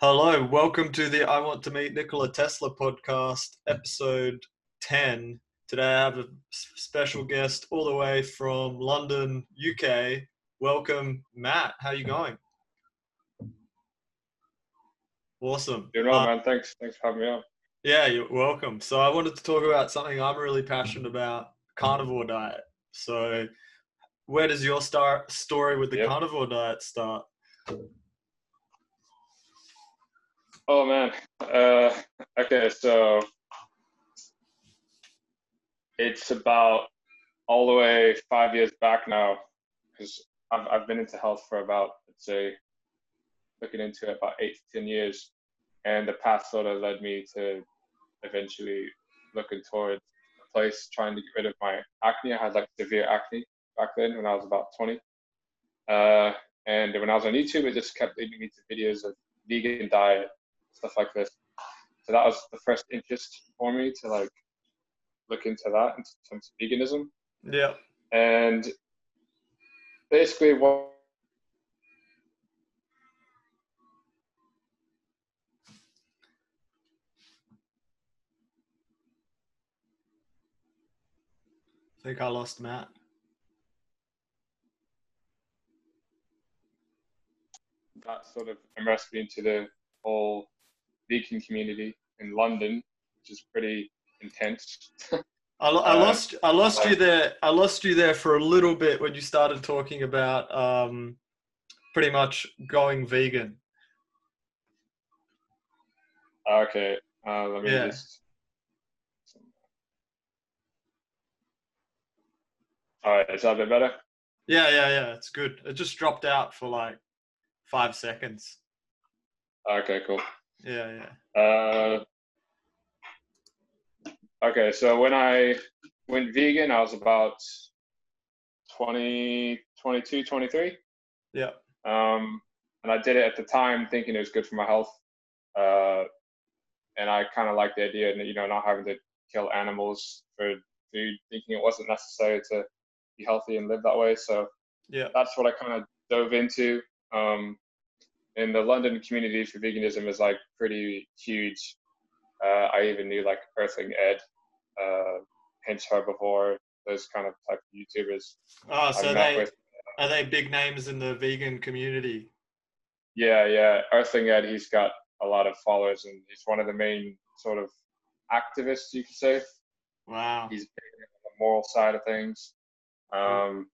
Hello, welcome to the I Want to Meet Nikola Tesla podcast, episode 10. Today I have a special guest all the way from London, UK. Welcome, Matt. How are you going? Awesome. Doing well, Uh, man. Thanks. Thanks for having me on. yeah, you're welcome. So I wanted to talk about something I'm really passionate about, carnivore diet. So where does your start story with the Yep. carnivore diet start? Oh man. Uh, okay, so it's about all the way five years back now, because I've I've been into health for about let's say looking into it about eight to ten years, and the path sort of led me to eventually looking towards a place trying to get rid of my acne. I had like severe acne back then when I was about twenty. Uh, and when I was on YouTube, it just kept leading me to videos of vegan diet, stuff like this. So that was the first interest for me to like look into that in terms of veganism. Yeah. And basically, what I think I lost Matt. that sort of immersed me into the whole vegan community in London, which is pretty intense. I, I Uh, lost I lost you there. I lost you there for a little bit when you started talking about um, pretty much going vegan. okay, uh, let me Yeah. just. All right, is that a bit better? Yeah, yeah, yeah. It's good. It just dropped out for like five seconds. Okay, cool. Yeah, yeah. Uh, okay, so when I went vegan, I was about 20, 22, 23. Yeah. Um, and I did it at the time thinking it was good for my health. Uh, and I kind of liked the idea, that, you know, not having to kill animals for food, thinking it wasn't necessary to be healthy and live that way. So Yeah. that's what I kind of dove into. Um, and the London community for veganism is like pretty huge. Uh, I even knew like Earthling Ed, uh, Hench Herbivore, those kind of type of YouTubers. Oh, so they with. are they big names in the vegan community? Yeah, yeah, Earthling Ed. He's got a lot of followers, and he's one of the main sort of activists, you could say. Wow. He's big on the moral side of things. Um,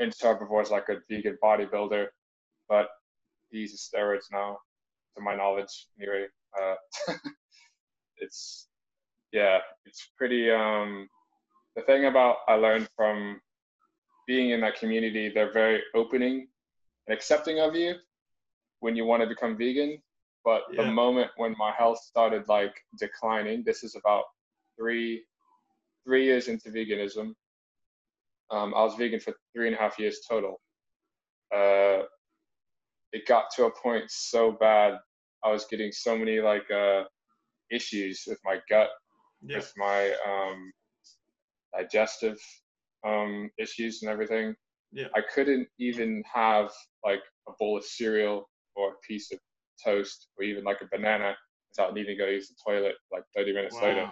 Hench Herbivore is like a vegan bodybuilder, but he uses steroids now, to my knowledge, anyway. Uh, it's yeah, it's pretty. Um, the thing about I learned from being in that community, they're very opening and accepting of you when you want to become vegan. But Yeah. the moment when my health started like declining, this is about three three years into veganism. Um, I was vegan for three and a half years total. Uh, it got to a point so bad. I was getting so many like uh, issues with my gut, Yeah. with my um, digestive um, issues and everything. Yeah. I couldn't even have like a bowl of cereal or a piece of toast or even like a banana without needing to go use the toilet like 30 minutes later.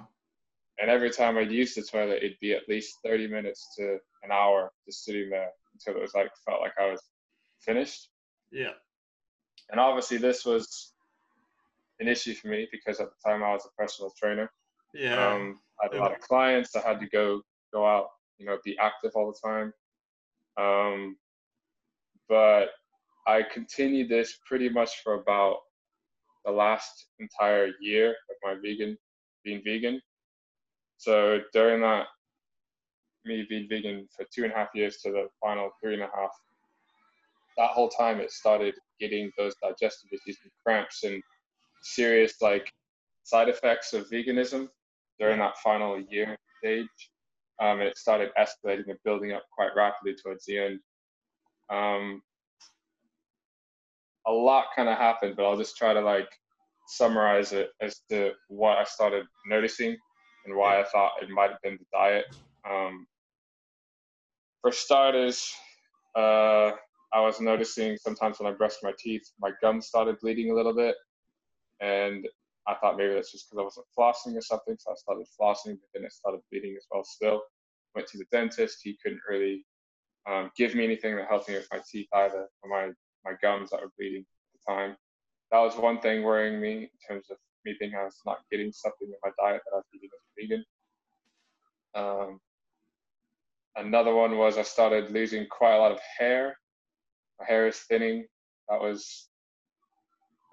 And every time I'd use the toilet, it'd be at least 30 minutes to an hour just sitting there until it was like felt like I was finished. Yeah. And obviously, this was an issue for me because at the time I was a personal trainer. Yeah. Um, I had a lot of clients. I had to go go out, you know, be active all the time. Um, but I continued this pretty much for about the last entire year of my vegan being vegan. So during that, me being vegan for two and a half years to the final three and a half, that whole time it started getting those digestive issues and cramps and serious like side effects of veganism during that final year stage. Um, and it started escalating and building up quite rapidly towards the end. Um, a lot kind of happened, but I'll just try to like summarize it as to what I started noticing and why I thought it might have been the diet. Um, for starters, uh, I was noticing sometimes when I brushed my teeth, my gums started bleeding a little bit. and I thought maybe that's just because I wasn't flossing or something. So I started flossing, but then it started bleeding as well. Still, went to the dentist. He couldn't really um, give me anything that helped me with my teeth either, or my my gums that were bleeding at the time. That was one thing worrying me in terms of me thinking I was not getting something in my diet that I was eating as a vegan. Um, another one was I started losing quite a lot of hair. My hair is thinning. That was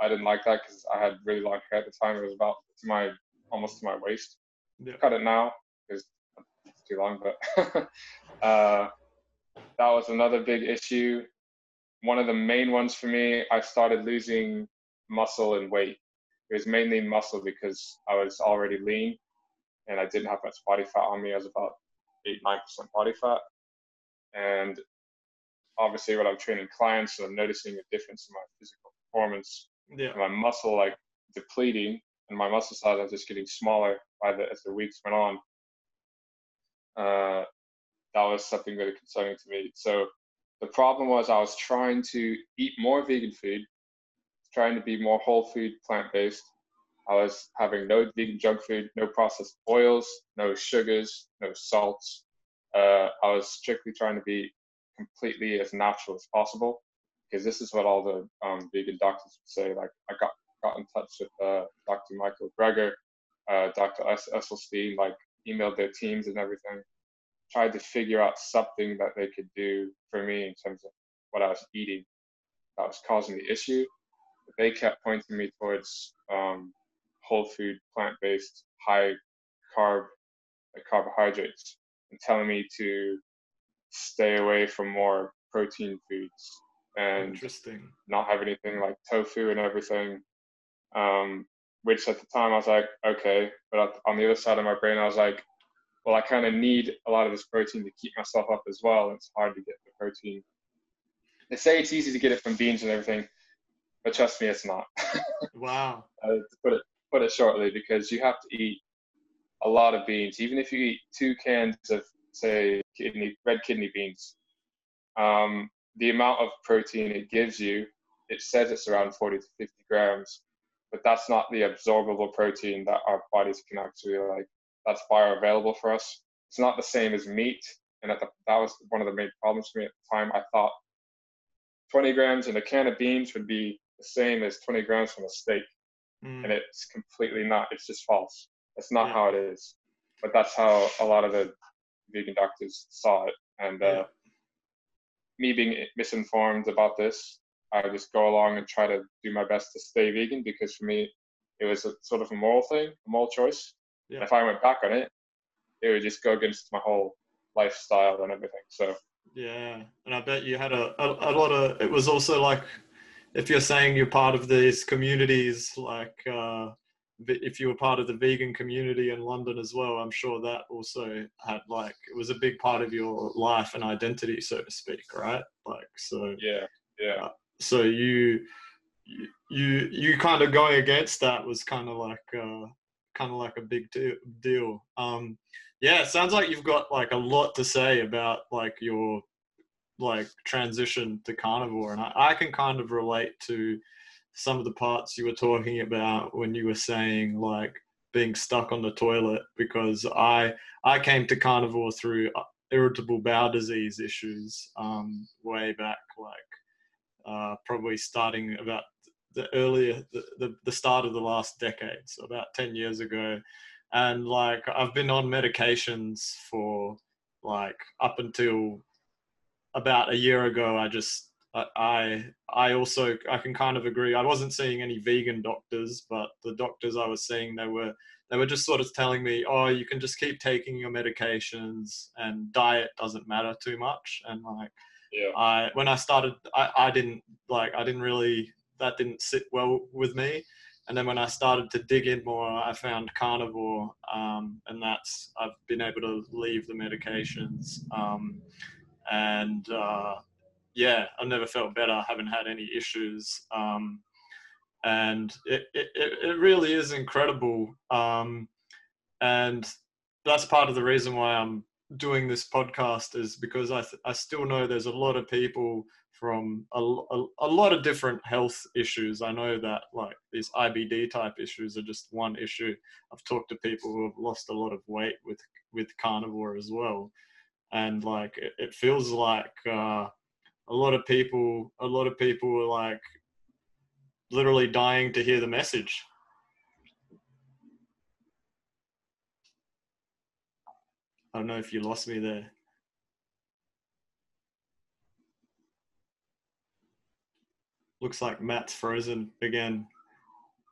I didn't like that because I had really long hair at the time. It was about to my almost to my waist. Yeah. Cut it now because it's too long, but uh, that was another big issue. One of the main ones for me, I started losing muscle and weight. It was mainly muscle because I was already lean and I didn't have much body fat on me. I was about eight, nine percent body fat. And obviously when I'm training clients, so I'm noticing a difference in my physical performance yeah. my muscle like depleting and my muscle size was just getting smaller by the as the weeks went on. Uh, that was something really concerning to me. So the problem was I was trying to eat more vegan food, trying to be more whole food, plant based. I was having no vegan junk food, no processed oils, no sugars, no salts. Uh, I was strictly trying to be completely as natural as possible because this is what all the um, vegan doctors would say. Like I got got in touch with uh, Dr. Michael Greger, uh, Dr. S- Esselstyn, like emailed their teams and everything, tried to figure out something that they could do for me in terms of what I was eating that was causing the issue. But they kept pointing me towards um, whole food, plant based, high carb, like carbohydrates, and telling me to stay away from more protein foods and Interesting. not have anything like tofu and everything. Um, which at the time I was like, okay, but on the other side of my brain, I was like, well, I kind of need a lot of this protein to keep myself up as well. And it's hard to get the protein. They say it's easy to get it from beans and everything, but trust me, it's not. wow. uh, to put it put it shortly, because you have to eat a lot of beans. Even if you eat two cans of, say, kidney red kidney beans, um, the amount of protein it gives you, it says it's around 40 to 50 grams, but that's not the absorbable protein that our bodies can actually like, that's bioavailable for us. It's not the same as meat. And the, that was one of the main problems for me at the time. I thought 20 grams in a can of beans would be the same as 20 grams from a steak. Mm. And it's completely not. It's just false. That's not yeah. how it is. But that's how a lot of the vegan doctors saw it. And uh, me being misinformed about this, I just go along and try to do my best to stay vegan because for me, it was a sort of a moral thing, a moral choice. Yeah. if I went back on it, it would just go against my whole lifestyle and everything. So yeah, and I bet you had a, a, a lot of. It was also like, if you're saying you're part of these communities, like uh, if you were part of the vegan community in London as well, I'm sure that also had like it was a big part of your life and identity, so to speak, right? Like so. Yeah, yeah. Uh, so you, you, you kind of going against that was kind of like, uh, kind of like a big deal. Um, yeah, it sounds like you've got like a lot to say about like your like transition to carnivore, and I, I can kind of relate to some of the parts you were talking about when you were saying like being stuck on the toilet because I I came to carnivore through uh, irritable bowel disease issues um, way back like uh, probably starting about the earlier the, the, the start of the last decade so about 10 years ago. And like I've been on medications for like up until about a year ago I just I I also I can kind of agree. I wasn't seeing any vegan doctors, but the doctors I was seeing they were they were just sort of telling me, oh, you can just keep taking your medications and diet doesn't matter too much. And like, yeah. I when I started, I I didn't like I didn't really that didn't sit well with me. And then when I started to dig in more, I found carnivore, um, and that's I've been able to leave the medications. Um, and uh, yeah, I've never felt better. I haven't had any issues. Um, and it, it, it really is incredible. Um, and that's part of the reason why I'm doing this podcast is because I, th- I still know there's a lot of people from a, a, a, lot of different health issues. I know that like these IBD type issues are just one issue. I've talked to people who have lost a lot of weight with with carnivore as well, and like it, it feels like uh, a lot of people a lot of people were like literally dying to hear the message. I don't know if you lost me there. Looks like Matt's frozen again.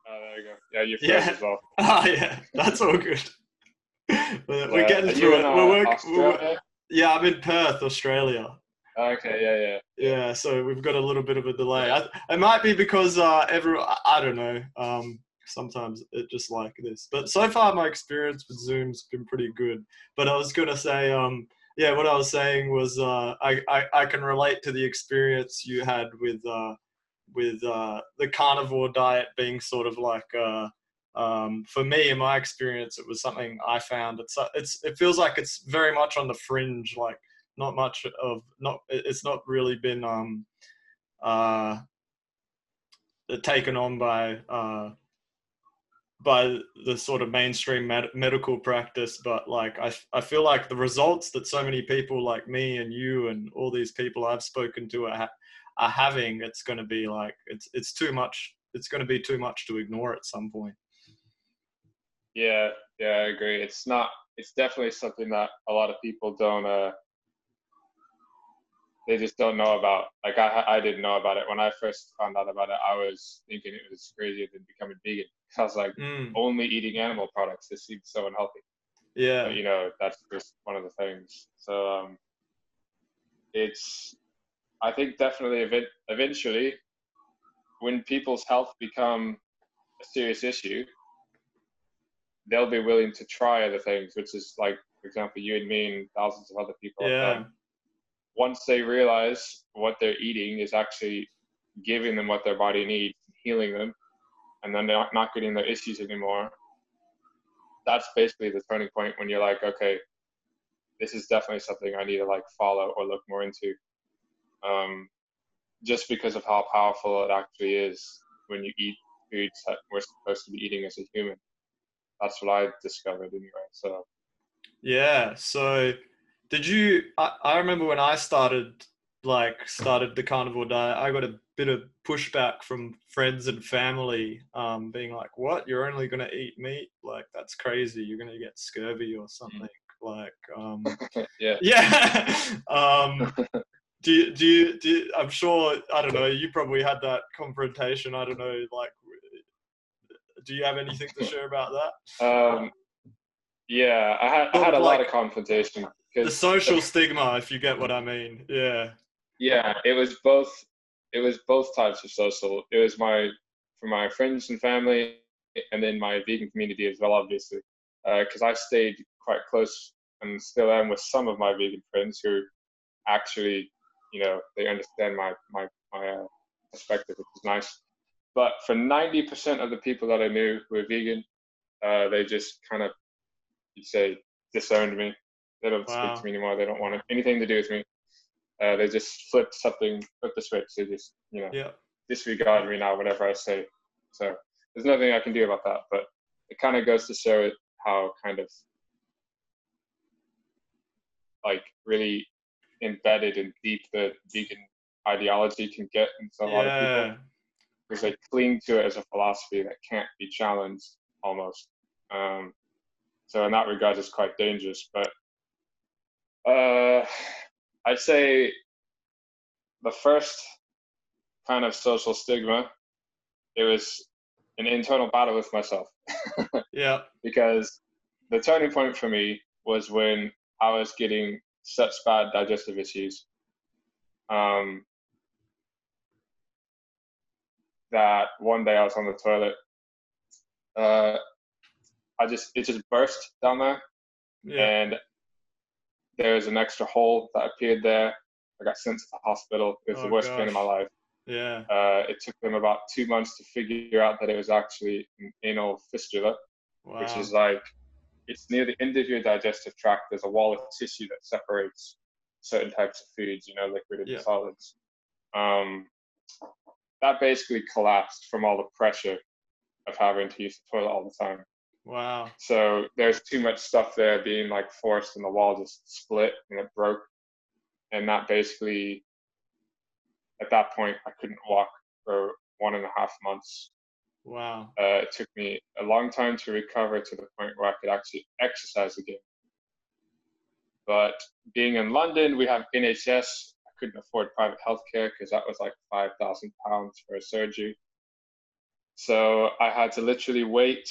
Oh, there you go. Yeah, you're frozen yeah. as well. Ah, yeah, that's all good. we're, we're getting through it. we're, work, we're, yeah, I'm in Perth, Australia. Okay, yeah, yeah. Yeah, so we've got a little bit of a delay. I, it might be because uh, I don't know. Um, sometimes it just like this, but so far my experience with Zoom's been pretty good. But I was gonna say, um, yeah, what I was saying was uh, I, I I can relate to the experience you had with uh, with uh, the carnivore diet being sort of like uh, um, for me in my experience it was something i found it's uh, it's it feels like it's very much on the fringe like not much of not it's not really been um uh taken on by uh by the sort of mainstream med- medical practice but like I, I feel like the results that so many people like me and you and all these people i've spoken to are, ha- are having it's going to be like it's it's too much it's going to be too much to ignore at some point. Yeah yeah i agree. It's not it's definitely something that a lot of people don't uh they just don't know about like i i didn't know about it when i first found out about it i was thinking it was crazier than becoming vegan i was like mm. only eating animal products this seems so unhealthy yeah but, you know that's just one of the things so um it's I think definitely eventually, when people's health become a serious issue, they'll be willing to try other things, which is like, for example, you and me and thousands of other people yeah. have done. Once they realize what they're eating is actually giving them what their body needs, healing them, and then they're not getting their issues anymore. That's basically the turning point when you're like, okay, this is definitely something I need to like follow or look more into um, just because of how powerful it actually is when you eat foods that we're supposed to be eating as a human. That's what I discovered anyway. So, yeah. So, did you? I, I remember when I started, like, started the carnivore diet. I got a bit of pushback from friends and family, um, being like, "What? You're only gonna eat meat? Like, that's crazy. You're gonna get scurvy or something." Mm. Like, um, yeah, yeah. um, do you, do you, do you, I'm sure, I don't know, you probably had that confrontation. I don't know, like, do you have anything to share about that? Um, yeah, I had, I had a like, lot of confrontation. The social stigma, if you get what I mean. Yeah. Yeah, it was both, it was both types of social. It was my, for my friends and family, and then my vegan community as well, obviously. Because uh, I stayed quite close and still am with some of my vegan friends who actually you know they understand my my my uh, perspective, which is nice. But for 90% of the people that I knew who were vegan, uh, they just kind of, you'd say, disowned me. They don't wow. speak to me anymore. They don't want anything to do with me. Uh, they just flip something, flip the switch. They just, you know, yeah. disregard me now whenever I say. So there's nothing I can do about that. But it kind of goes to show how kind of like really embedded and deep the vegan ideology can get into a yeah. lot of people because they cling to it as a philosophy that can't be challenged almost. Um, so in that regard, it's quite dangerous. But uh, I'd say the first kind of social stigma, it was an internal battle with myself. yeah. Because the turning point for me was when I was getting such bad digestive issues um, that one day I was on the toilet. Uh, I just it just burst down there, yeah. and there was an extra hole that appeared there. I got sent to the hospital. It was oh, the worst gosh. pain in my life. Yeah. Uh, it took them about two months to figure out that it was actually an anal fistula, wow. which is like it's near the end of your digestive tract. There's a wall of tissue that separates certain types of foods, you know, liquid and yeah. solids. um, that basically collapsed from all the pressure of having to use the toilet all the time. Wow. So there's too much stuff there being like forced, and the wall just split and it broke, and that basically, at that point, I couldn't walk for one and a half months. Wow. Uh, it took me a long time to recover to the point where I could actually exercise again. But being in London, we have NHS. I couldn't afford private healthcare because that was like five thousand pounds for a surgery. So I had to literally wait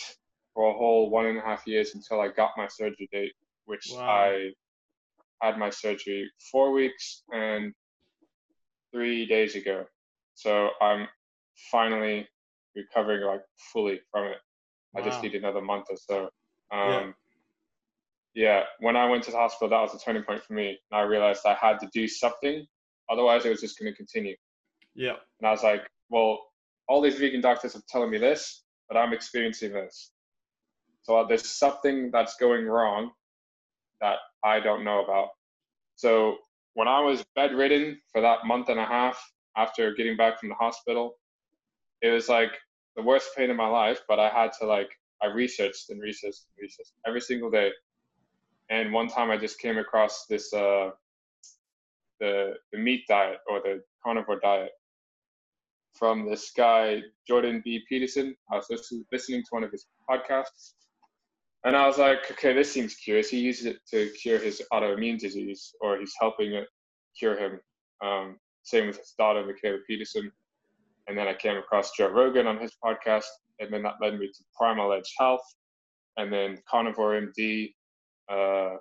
for a whole one and a half years until I got my surgery date, which Wow. I had my surgery four weeks and three days ago. So I'm finally recovering like fully from it. I just need another month or so. Yeah. Um, yeah. when I went to the hospital, that was a turning point for me. And I realized I had to do something, otherwise, it was just going to continue. Yeah. And I was like, well, all these vegan doctors are telling me this, but I'm experiencing this. So there's something that's going wrong that I don't know about. So when I was bedridden for that month and a half after getting back from the hospital, it was like the worst pain in my life, but I had to like, I researched and researched and researched every single day. And one time I just came across this, uh, the, the meat diet or the carnivore diet from this guy, Jordan B. Peterson. I was listening to one of his podcasts. And I was like, okay, this seems curious. He uses it to cure his autoimmune disease, or he's helping it cure him. Um, same with his daughter, Mikhaila Peterson. And then I came across Joe Rogan on his podcast, and then that led me to Primal Edge Health, and then Carnivore MD, uh,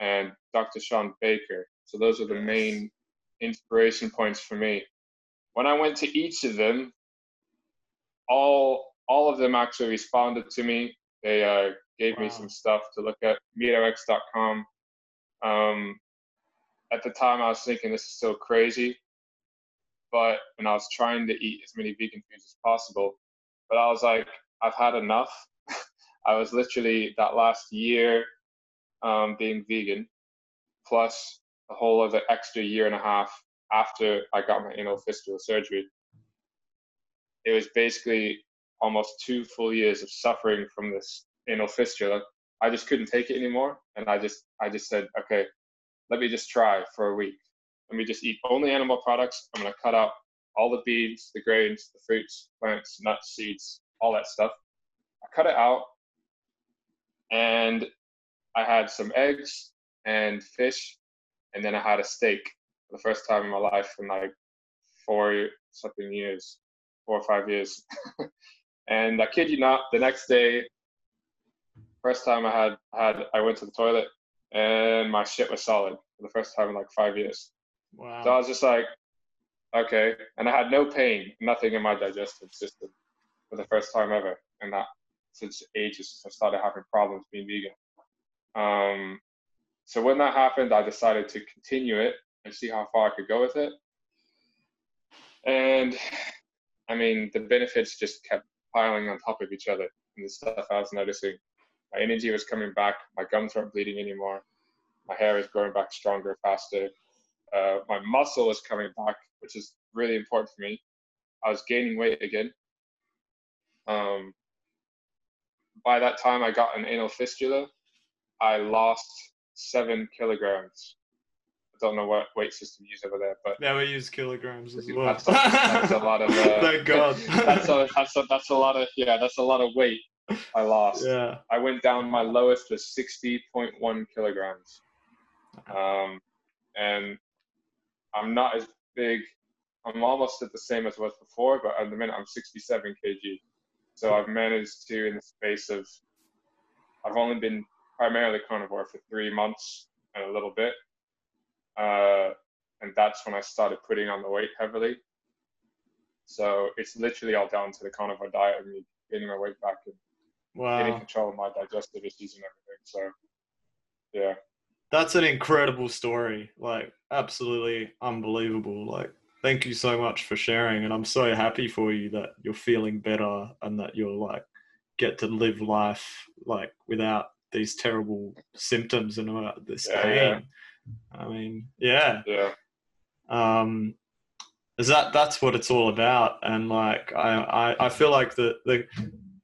and Dr. Shawn Baker. So those are the main inspiration points for me. When I went to each of them, all all of them actually responded to me. They uh, gave me some stuff to look at, MeatRx.com. Um, at the time, I was thinking this is so crazy, but and I was trying to eat as many vegan foods as possible, but I was like, I've had enough. I was literally that last year um, being vegan, plus a whole other extra year and a half after I got my anal fistula surgery. It was basically almost two full years of suffering from this anal fistula. I just couldn't take it anymore, and I just I just said, okay, let me just try for a week. Let me just eat only animal products. I'm gonna cut out all the beans, the grains, the fruits, plants, nuts, seeds, all that stuff. I cut it out, and I had some eggs and fish, and then I had a steak for the first time in my life in like four something years, four or five years. and I kid you not, the next day, first time I had had I went to the toilet and my shit was solid for the first time in like five years. Wow. So I was just like, okay. And I had no pain, nothing in my digestive system for the first time ever. And that since ages since I started having problems being vegan. Um, so when that happened, I decided to continue it and see how far I could go with it. And I mean, the benefits just kept piling on top of each other. And the stuff I was noticing, my energy was coming back. My gums weren't bleeding anymore. My hair is growing back stronger, faster. Uh, my muscle was coming back, which is really important for me. I was gaining weight again. Um, by that time, I got an anal fistula. I lost seven kilograms. Don't know what weight system you use over there, but yeah, we use kilograms as well. that's, a, that's a lot of. Uh, Thank God. that's a that's a that's a lot of yeah. That's a lot of weight I lost. yeah. I went down. My lowest was sixty point one kilograms, um, and I'm not as big. I'm almost at the same as I was before, but at the minute I'm 67 kg. So I've managed to, in the space of, I've only been primarily carnivore for three months and a little bit, uh, and that's when I started putting on the weight heavily. So it's literally all down to the carnivore diet and me getting my weight back and getting control of my digestive issues and everything. So, yeah. That's an incredible story. Like, absolutely unbelievable. Like, thank you so much for sharing. And I'm so happy for you that you're feeling better and that you're like, get to live life like without these terrible symptoms and uh, this Yeah, pain. yeah. I mean, yeah. Yeah. Um, is that that's what it's all about and like i i, I feel like the the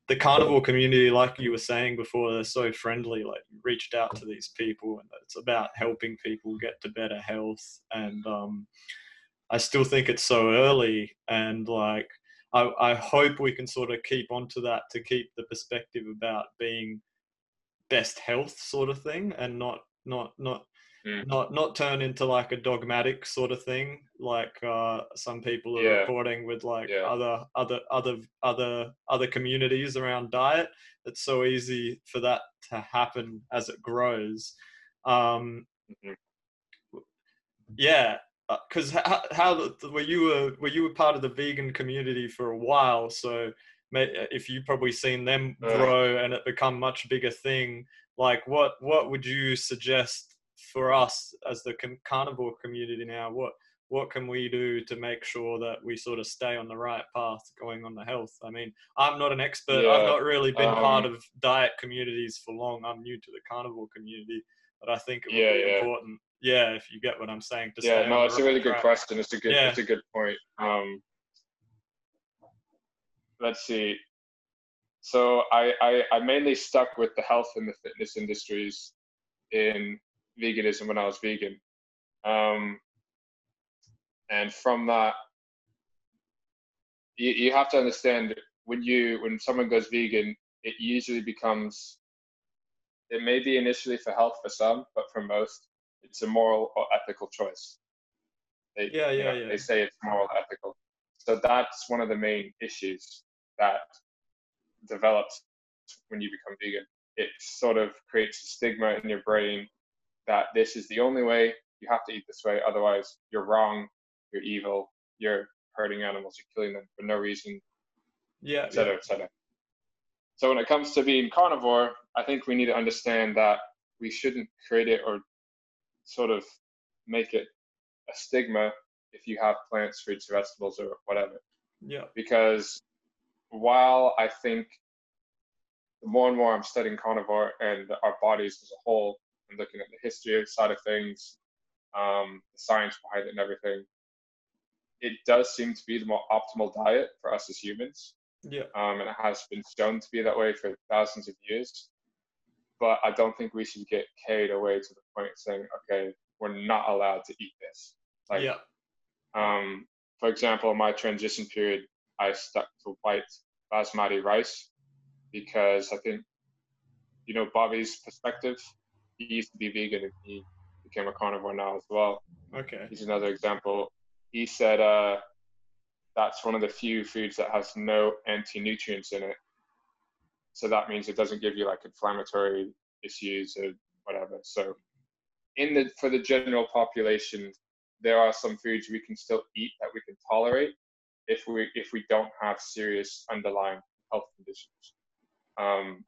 the carnivore community like you were saying before they're so friendly like you reached out to these people and it's about helping people get to better health and um i still think it's so early and like i i hope we can sort of keep onto that to keep the perspective about being best health sort of thing and not not not Mm. not not turn into like a dogmatic sort of thing like uh some people are Yeah. reporting with like Yeah. other other other other other communities around diet it's so easy for that to happen as it grows um Mhm. yeah because how, how the- were you were were you a part of the vegan community for a while so may- if you've probably seen them Ugh. grow and it become much bigger thing like what what would you suggest for us as the carnivore community now what what can we do to make sure that we sort of stay on the right path going on the health? I mean i'm not an expert. I've not really been part um, of diet communities for long. I'm new to the carnivore community but i think it would Yeah, be yeah. important. Yeah if you get what i'm saying to yeah no it's a really right good track. question. It's a good Yeah. it's a good point. Um let's see. So I, I i mainly stuck with the health and the fitness industries in veganism when i was vegan. Um and from that you, you have to understand when you when someone goes vegan it usually becomes it may be initially for health for some but for most it's a moral or ethical choice. They, Yeah, you yeah, know, yeah. they say it's moral ethical. So that's one of the main issues that develops when you become vegan. It sort of creates a stigma in your brain that this is the only way you have to eat this way otherwise you're wrong you're evil you're hurting animals you're killing them for no reason yeah, etc cetera, et cetera. So when it comes to being carnivore, I think we need to understand that we shouldn't create it or sort of make it a stigma if you have plants, fruits, vegetables, or whatever. yeah Because while I think the more and more I'm studying carnivore and our bodies as a whole and looking at the history side of things, um, the science behind it and everything, it does seem to be the more optimal diet for us as humans yeah um, and it has been shown to be that way for thousands of years. But I don't think we should get carried away to the point of saying, okay, we're not allowed to eat this. Like, yeah um, for example, in my transition period, I stuck to white basmati rice because I think, you know, Bobby's perspective, he used to be vegan and he became a carnivore now as well okay he's another example. He said uh, that's one of the few foods that has no anti-nutrients in it. So that means it doesn't give you like inflammatory issues or whatever. So in the for the general population, there are some foods we can still eat that we can tolerate if we if we don't have serious underlying health conditions. Um,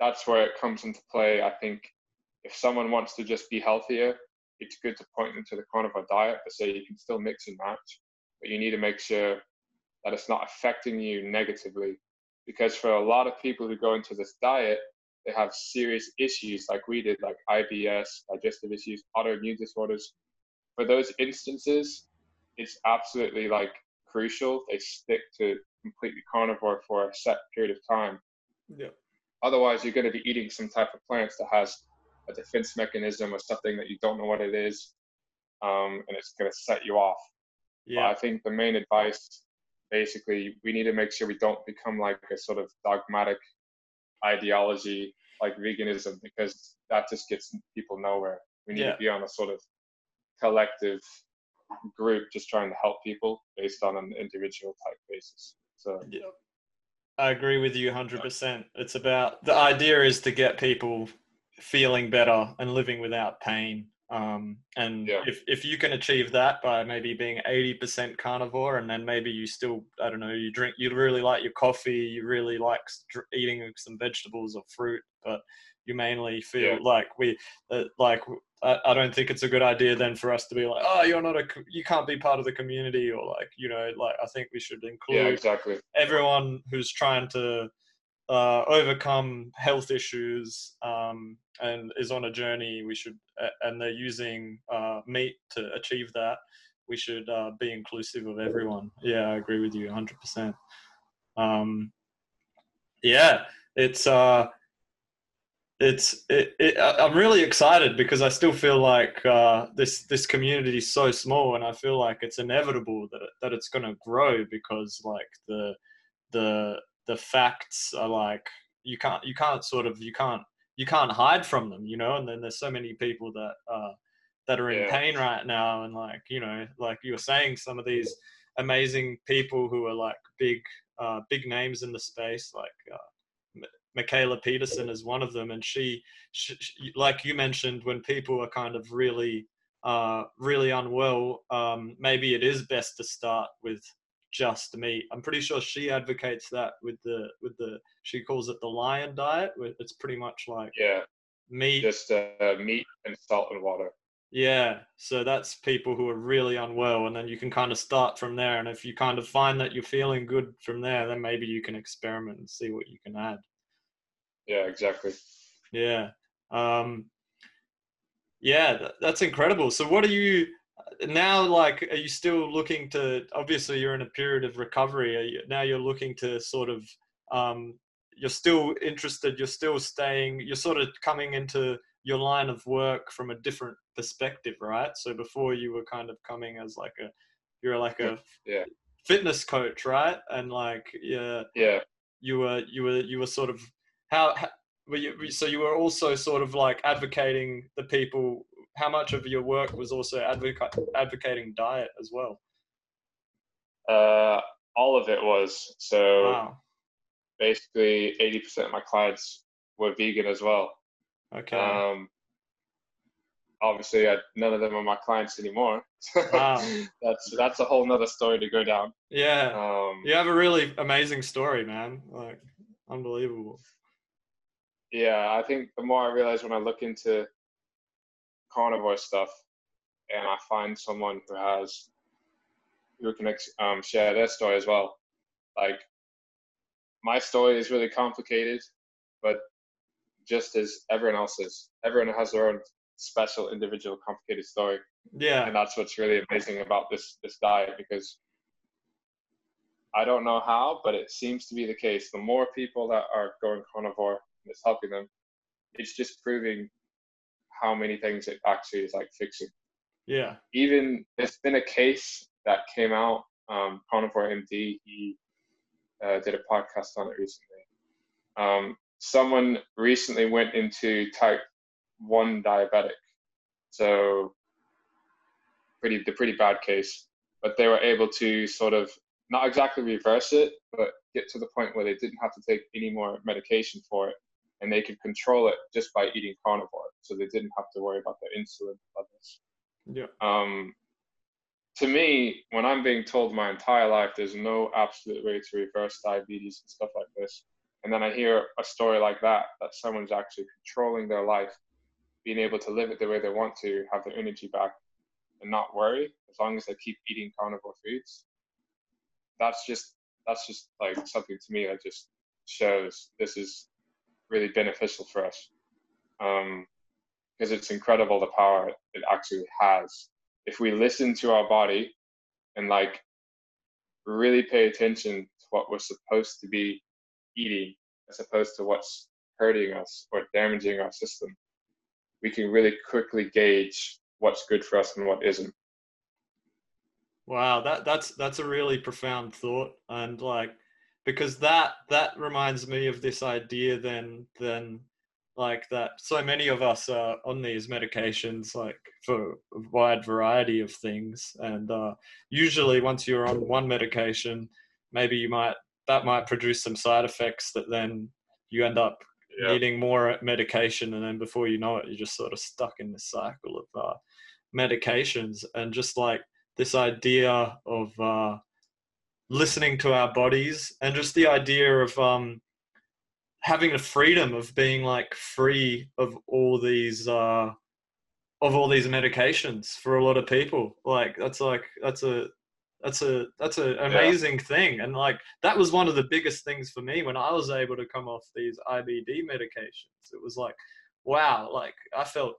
that's where it comes into play. I think if someone wants to just be healthier, it's good to point them to the carnivore diet to say you can still mix and match, but you need to make sure that it's not affecting you negatively. Because for a lot of people who go into this diet, they have serious issues like we did, like IBS, digestive issues, autoimmune disorders. For those instances, it's absolutely like crucial they stick to completely carnivore for a set period of time yeah Otherwise, you're going to be eating some type of plants that has a defense mechanism or something that you don't know what it is, um, and it's going to set you off. But I think the main advice, basically, we need to make sure we don't become like a sort of dogmatic ideology like veganism because that just gets people nowhere. We need Yeah. to be on a sort of collective group just trying to help people based on an individual type basis. So Yeah. I agree with you 100%. It's about the idea is to get people feeling better and living without pain. Um, and Yeah. if, if you can achieve that by maybe being 80% carnivore and then maybe you still, I don't know, you drink, you really like your coffee, you really like eating some vegetables or fruit, but you mainly feel Yeah. like we, uh, like, I, I don't think it's a good idea then for us to be like, oh, you're not a, you can't be part of the community or like, you know, like I think we should include yeah, exactly. everyone who's trying to uh, overcome health issues um, and is on a journey we should and they're using uh, meat to achieve that we should uh, be inclusive of everyone. Yeah, I agree with you 100%. Um, yeah, it's uh, it's it, it, I'm really excited because I still feel like uh, this this community is so small, and I feel like it's inevitable that it, that it's going to grow because like the the the facts are like you can't you can't sort of you can't you can't hide from them, you know. And then there's so many people that uh, that are in Yeah. pain right now, and like you know, like you were saying, some of these amazing people who are like big uh, big names in the space, like. Uh, Mikhaila Peterson is one of them, and she, she, she, like you mentioned, when people are kind of really, uh, really unwell, um, maybe it is best to start with just meat. I'm pretty sure she advocates that with the with the she calls it the lion diet. It's pretty much like Yeah, meat. just uh, meat and salt and water. Yeah, so that's people who are really unwell, and then you can kind of start from there. And if you kind of find that you're feeling good from there, then maybe you can experiment and see what you can add. Yeah, exactly. Yeah. Um, yeah, th- that's incredible. So, what are you now like? Are you still looking to? Obviously, you're in a period of recovery. Are you, now you're looking to sort of. Um, you're still interested. You're still staying. You're sort of coming into your line of work from a different perspective, right? So before you were kind of coming as like a, you're like a Yeah. fitness coach, right? And like, yeah, Yeah, you were you were you were sort of how, how were you so you were also sort of like advocating the people how much of your work was also advocate, advocating diet as well uh, all of it was. So wow basically, 80% of my clients were vegan as well. okay Um, obviously, I, none of them are my clients anymore. Wow. that's that's a whole nother story to go down. yeah Um, you have a really amazing story man like unbelievable yeah, I think the more I realize when I look into carnivore stuff, and I find someone who has who can ex- um, share their story as well. Like my story is really complicated, but just as everyone else's, everyone has their own special, individual, complicated story, yeah and that's what's really amazing about this this diet because I don't know how, but it seems to be the case. The more people that are going carnivore, it's helping them. It's just proving how many things it actually is like fixing. yeah Even there's been a case that came out. Um, Carnivore MD, he uh, did a podcast on it recently. Um, someone recently went into type one diabetic, so pretty the pretty bad case. But they were able to sort of not exactly reverse it, but get to the point where they didn't have to take any more medication for it, and they could control it just by eating carnivore. So they didn't have to worry about their insulin levels. yeah Um, to me, when I'm being told my entire life there's no absolute way to reverse diabetes and stuff like this, and then I hear a story like that, that someone's actually controlling their life, being able to live it the way they want to, have their energy back, and not worry as long as they keep eating carnivore foods. That's just that's just like something to me that just shows this is really beneficial for us. Um, because it's incredible the power it actually has if we listen to our body and like really pay attention to what we're supposed to be eating as opposed to what's hurting us or damaging our system we can really quickly gauge what's good for us and what isn't Wow, that that's that's a really profound thought, and like because that that reminds me of this idea. Then then like that so many of us are on these medications like for a wide variety of things, and uh, usually once you're on one medication, maybe you might that might produce some side effects that then you end up needing more medication, and then before you know it, you're just sort of stuck in this cycle of uh, medications, and just like this idea of uh, listening to our bodies and just the idea of um, having the freedom of being like free of all these uh, of all these medications for a lot of people. Like that's like that's a that's a that's an amazing thing. And like that was one of the biggest things for me when i was able to come off these ibd medications. It was like wow like i felt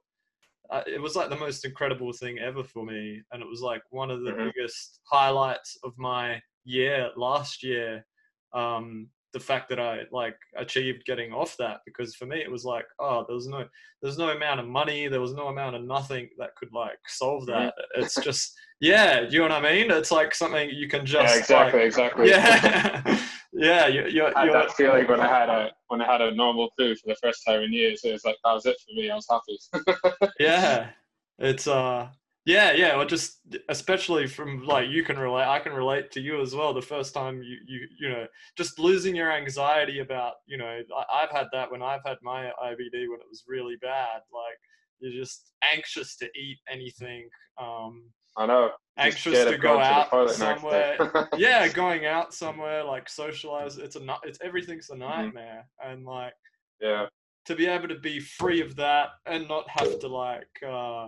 uh, it was like the most incredible thing ever for me, and it was like one of the Mhm. biggest highlights of my year last year. Um, the fact that I like achieved getting off that because for me it was like oh there was no there's no amount of money there was no amount of nothing that could like solve that it's just yeah you know what I mean it's like something you can just yeah, exactly, like, exactly. yeah yeah you, you're, I had that feeling when I had a when I had a normal food for the first time in years. It was like that was it for me. I was happy. yeah it's uh yeah yeah or just especially from like you can relate i can relate to you as well the first time you you you know just losing your anxiety about you know I, i've had that when i've had my ibd when it was really bad like you're just anxious to eat anything um I know. Anxious to go to out day. somewhere yeah going out somewhere like socialize it's a it's everything's a Mm-hmm. nightmare and like yeah. to be able to be free of that and not have to like uh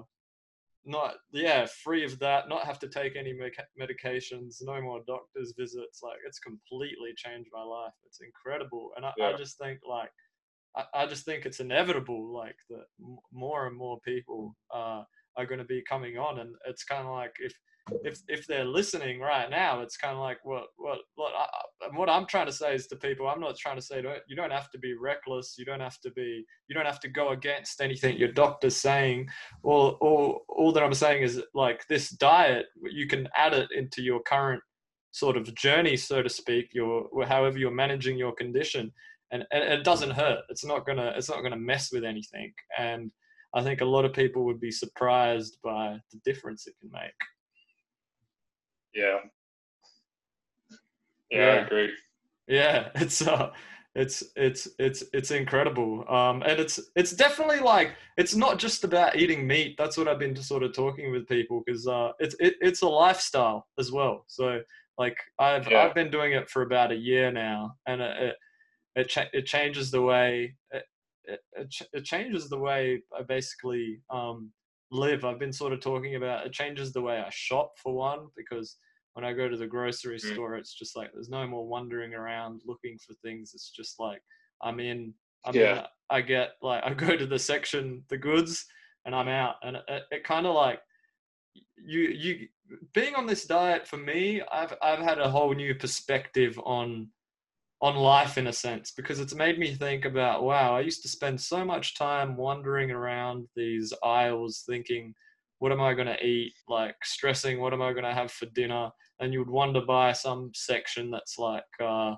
not yeah free of that not have to take any medica- medications no more doctor's visits like it's completely changed my life it's incredible and i, I just think like I, I just think it's inevitable like that m- more and more people uh are going to be coming on and it's kind of like if if if they're listening right now it's kind of like what what what I, what i'm trying to say is to people i'm not trying to say don't, you don't have to be reckless you don't have to be you don't have to go against anything your doctor's saying. All all all that i'm saying is like this diet you can add it into your current sort of journey so to speak your however you're managing your condition and, and it doesn't hurt. It's not gonna it's not gonna mess with anything and i think a lot of people would be surprised by the difference it can make Yeah. Yeah, Yeah. I agree. yeah it's uh it's it's it's it's incredible um and it's it's definitely like it's not just about eating meat that's what i've been sort of talking with people because uh it's it, it's a lifestyle as well so like i've Yeah. i've been doing it for about a year now and it it, it, cha- it changes the way it, it, it, ch- it changes the way i basically um live i've been sort of talking about it changes the way i shop for one because when I go to the grocery Mm. store, it's just like there's no more wandering around looking for things. It's just like I'm in. I'm Yeah. in. I get like I go to the section, the goods, and I'm out. And it, it kind of like you you being on this diet for me. I've I've had a whole new perspective on on life in a sense because it's made me think about wow i used to spend so much time wandering around these aisles thinking what am i going to eat? Like stressing what am i going to have for dinner? And you would wander by some section that's like uh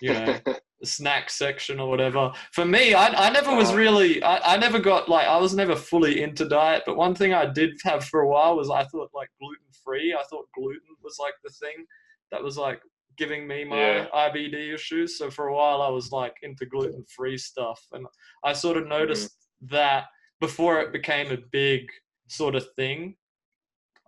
you know the snack section or whatever. For me i, I never was Uh-huh. really I, I never got like i was never fully into diet but one thing i did have for a while was i thought like gluten free i thought gluten was like the thing that was like giving me my Yeah. IBD issues. So for a while, I was like into gluten free stuff, and I sort of noticed that before it became a big sort of thing.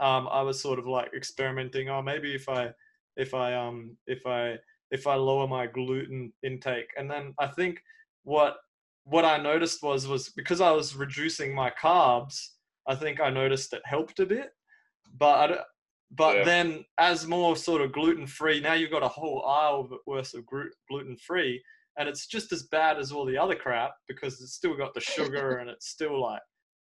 Um, I was sort of like experimenting. Oh, maybe if I, if I, um, if I, if I lower my gluten intake, and then I think what what I noticed was was because I was reducing my carbs. I think I noticed it helped a bit, but I, don't- but Yeah. then as more sort of gluten free, now you've got a whole aisle worth of gluten free, and it's just as bad as all the other crap because it's still got the sugar and it's still like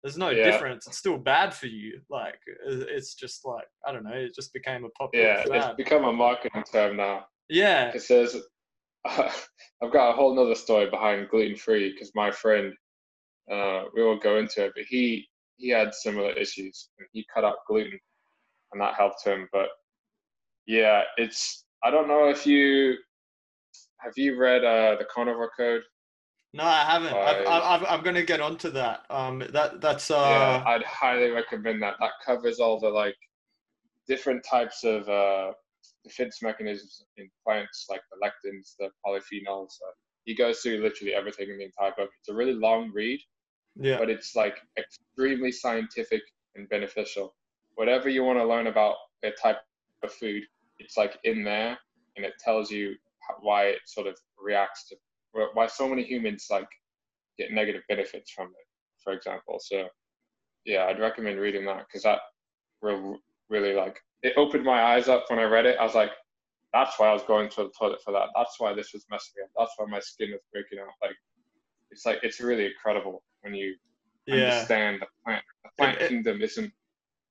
there's no Yeah. difference. It's still bad for you. Like it's just like I don't know. It just became a popular yeah, fad. it's become a marketing term now. yeah, It says, I've got a whole nother story behind gluten free because my friend, uh, we won't go into it, but he he had similar issues and he cut out gluten, and that helped him. But yeah, it's I don't know if you have you read uh, the Carnivore Code. no, I haven't. I've, I've, I'm going to get onto that. Um, that that's uh, yeah, I'd highly recommend that. That covers all the like different types of uh, defense mechanisms in plants, like the lectins, the polyphenols. Uh, he goes through literally everything in the entire book. It's a really long read, yeah, but it's like extremely scientific and beneficial. Whatever you want to learn about a type of food, it's like in there, and it tells you why it sort of reacts to why so many humans like get negative benefits from it, for example. So, yeah, I'd recommend reading that because that will really like it opened my eyes up when I read it. I was like, that's why I was going to the toilet for that. That's why this was messing me up. That's why my skin was breaking out. Like, it's like it's really incredible when you Yeah. understand the plant. The plant It- kingdom isn't.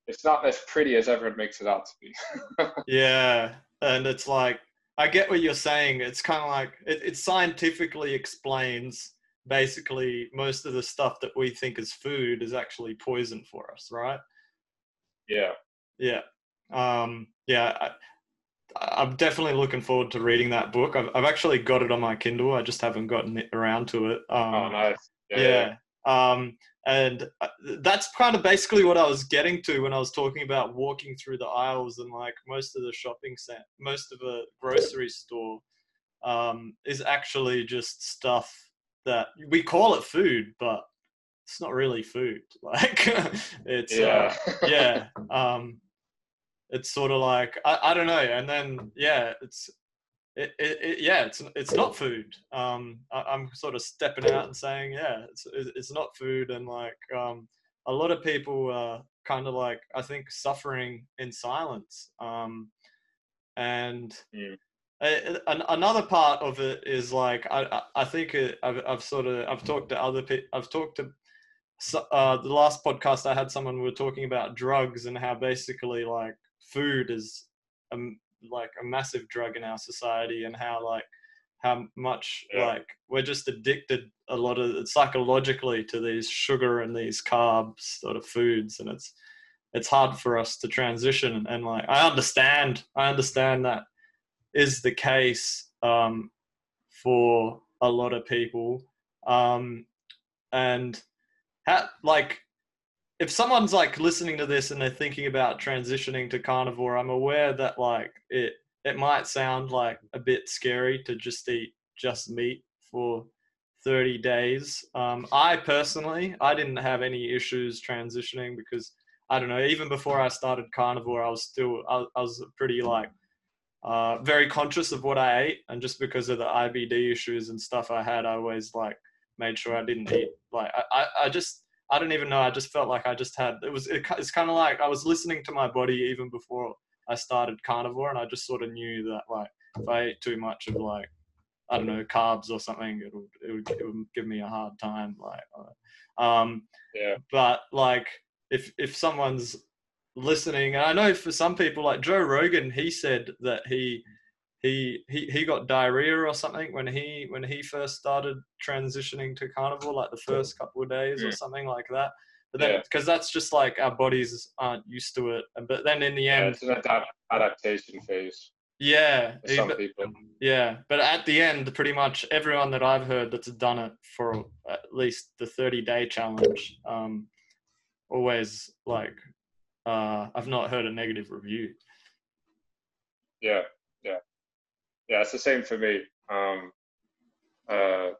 It's not as pretty as everyone makes it out to be. Yeah, and it's like I get what you're saying. It's kind of like it, it scientifically explains basically most of the stuff that we think is food is actually poison for us, right? yeah. Yeah, um, yeah. I, I'm definitely looking forward to reading that book. I've, I've actually got it on my Kindle. I just haven't gotten around to it. Um, Oh, nice. Yeah. yeah. Um, and uh, that's kind of basically what I was getting to when I was talking about walking through the aisles and like most of the shopping center, most of a grocery store um, is actually just stuff that we call it food, but it's not really food. Like it's Yeah. uh, yeah. Um, it's sort of like I, I don't know, and then yeah, it's it, it, it yeah, it's it's not food. Um, I, I'm sort of stepping out and saying yeah, it's it's not food, and like um, a lot of people are kind of like I think suffering in silence. Um, and Mm. uh, an, another part of it is like I I, think it, I've I've sort of I've talked to other people. I've talked to uh, the last podcast I had someone we were talking about drugs and how basically like food is a, m- like a massive drug in our society and how like how much Yeah. like we're just addicted a lot of psychologically to these sugar and these carbs sort of foods and it's it's hard for us to transition and like I understand I understand that is the case um, for a lot of people um, and how, like if someone's like listening to this and they're thinking about transitioning to carnivore i'm aware that like it it might sound like a bit scary to just eat just meat for 30 days um, i personally i didn't have any issues transitioning because i don't know even before i started carnivore i was still i, I was pretty like uh, very conscious of what i ate and just because of the ibd issues and stuff i had i always like made sure I didn't eat. Like I, I, I just I don't even know. I just felt like I just had it was it, it's kind of like I was listening to my body even before I started carnivore, and I just sort of knew that like if I ate too much of like I don't know carbs or something, it would it would, it would give me a hard time. Like, uh, um, Yeah. but like if if someone's listening, and I know for some people like Joe Rogan, he said that he he he he got diarrhea or something when he when he first started transitioning to carnivore like the first couple of days or Mm. something like that but then Yeah. because that's just like our bodies aren't used to it but then in the Yeah, end it's an adapt- adaptation phase yeah some even- people. yeah but at the end pretty much everyone that i've heard that's done it for at least the 30 day challenge um always like uh i've not heard a negative review Yeah, yeah. It's the same for me. Um, uh,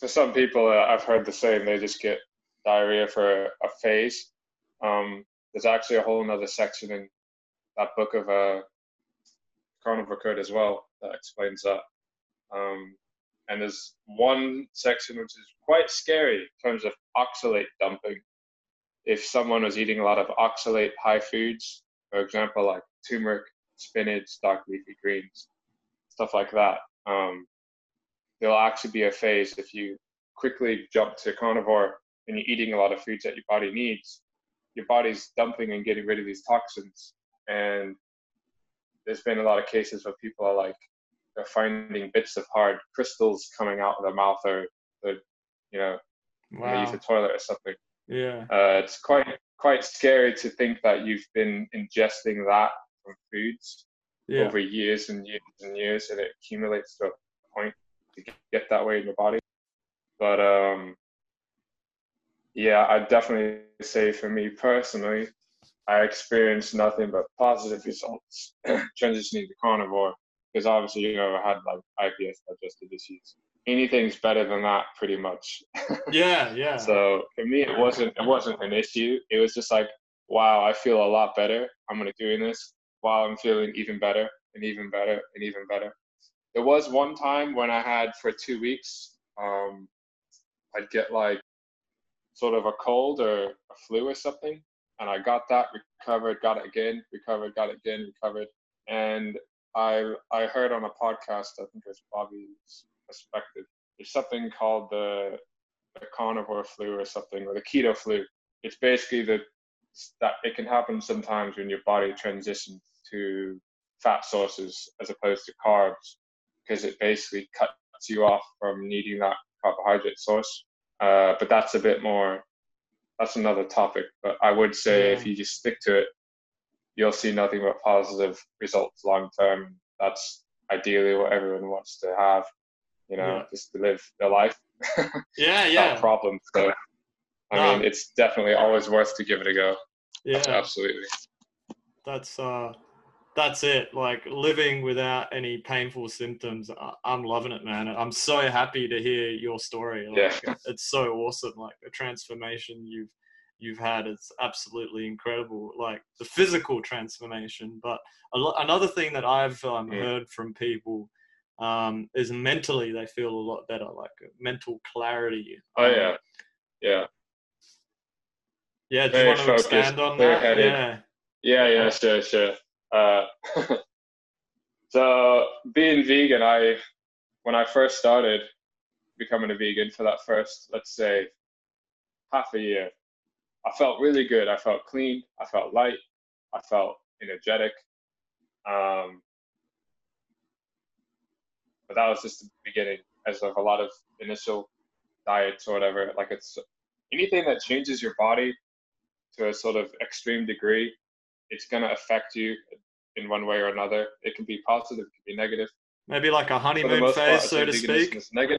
for some people, uh, I've heard the same. They just get diarrhea for a phase. Um, there's actually a whole another section in that book of uh, Carnivore Code as well that explains that. Um, and there's one section which is quite scary in terms of oxalate dumping. If someone was eating a lot of oxalate high foods, for example, like turmeric, spinach, dark leafy greens, stuff like that, um, there'll actually be a phase if you quickly jump to carnivore and you're eating a lot of foods that your body needs, your body's dumping and getting rid of these toxins. And there's been a lot of cases where people are like, they're finding bits of hard crystals coming out of their mouth or, or you know, when they use the toilet or something. yeah Uh, it's quite quite scary to think that you've been ingesting that from foods yeah over years and years and years, and it accumulates to a point to get that way in your body. But um, yeah, I definitely say for me personally, I experienced nothing but positive results transitioning to carnivore because obviously you know I had like IBS digestive issues. Anything's better than that, pretty much. yeah yeah So for me, it wasn't it wasn't an issue. It was just like, wow, I feel a lot better. I'm gonna doing this while I'm feeling even better and even better and even better. There was one time when I had for two weeks, um, I'd get like sort of a cold or a flu or something, and I got that, recovered, got it again, recovered, got it again, recovered, and I I heard on a podcast, I think it was Bobby's Perspective. There's something called the the carnivore flu or something, or the keto flu. It's basically the that it can happen sometimes when your body transitions to fat sources as opposed to carbs, because it basically cuts you off from needing that carbohydrate source. Uh, but that's a bit more. That's another topic. But I would say yeah. if you just stick to it, you'll see nothing but positive results long term. That's ideally what everyone wants to have. You know, yeah. just to live their life. yeah, yeah. problem. So, I no. mean, it's definitely always worth to give it a go. Yeah, absolutely. That's uh, that's it. Like living without any painful symptoms. I'm loving it, man. I'm so happy to hear your story. Like, yeah. it's so awesome. Like the transformation you've you've had it's absolutely incredible. Like the physical transformation, but lo- another thing that I've um, mm. heard from people um, is mentally they feel a lot better, like mental clarity. Oh yeah, yeah. Yeah, do Very you want to focused, expand on that? Yeah. Yeah, yeah, sure, sure. Uh, so being vegan, I when I first started becoming a vegan for that first, let's say, half a year, I felt really good. I felt clean. I felt light. I felt energetic. Um, but that was just the beginning, as of a lot of initial diets or whatever. Like it's anything that changes your body to a sort of extreme degree, it's going to affect you in one way or another. It can be positive, it can be negative. Maybe like a honeymoon phase, part, so to speak. Negative.